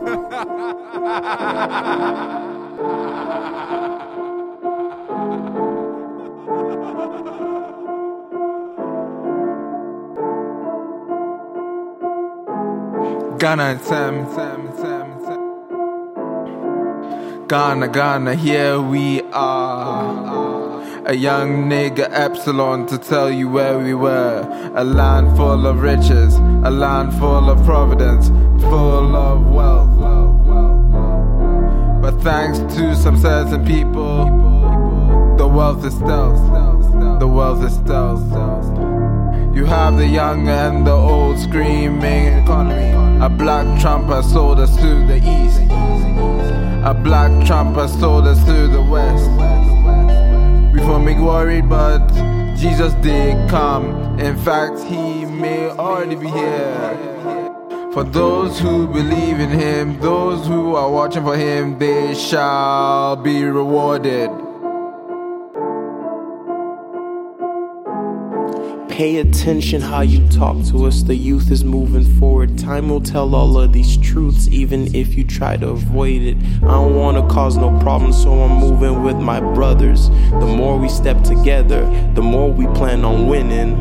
Ghana Sam, Sam, Sam, Sam. Ghana, Ghana, here we are. A young nigga Epsilon to tell you where we were. A land full of riches, a land full of providence, full of wealth. But thanks to some certain people, the wealth is stealth. The wealth is stealth. You have the young and the old screaming economy. A black Trump has sold us to the east. A black Trump has sold us to the west. Make worried, but Jesus did come. In fact, he may already be here. For those who believe in him, those who are watching for him, they shall be rewarded. Pay attention how you talk to us. The youth is moving forward. Time will tell all of these truths, even if you try to avoid it. I don't want to cause no problems, so I'm moving with my brothers. The more we step together, the more we plan on winning.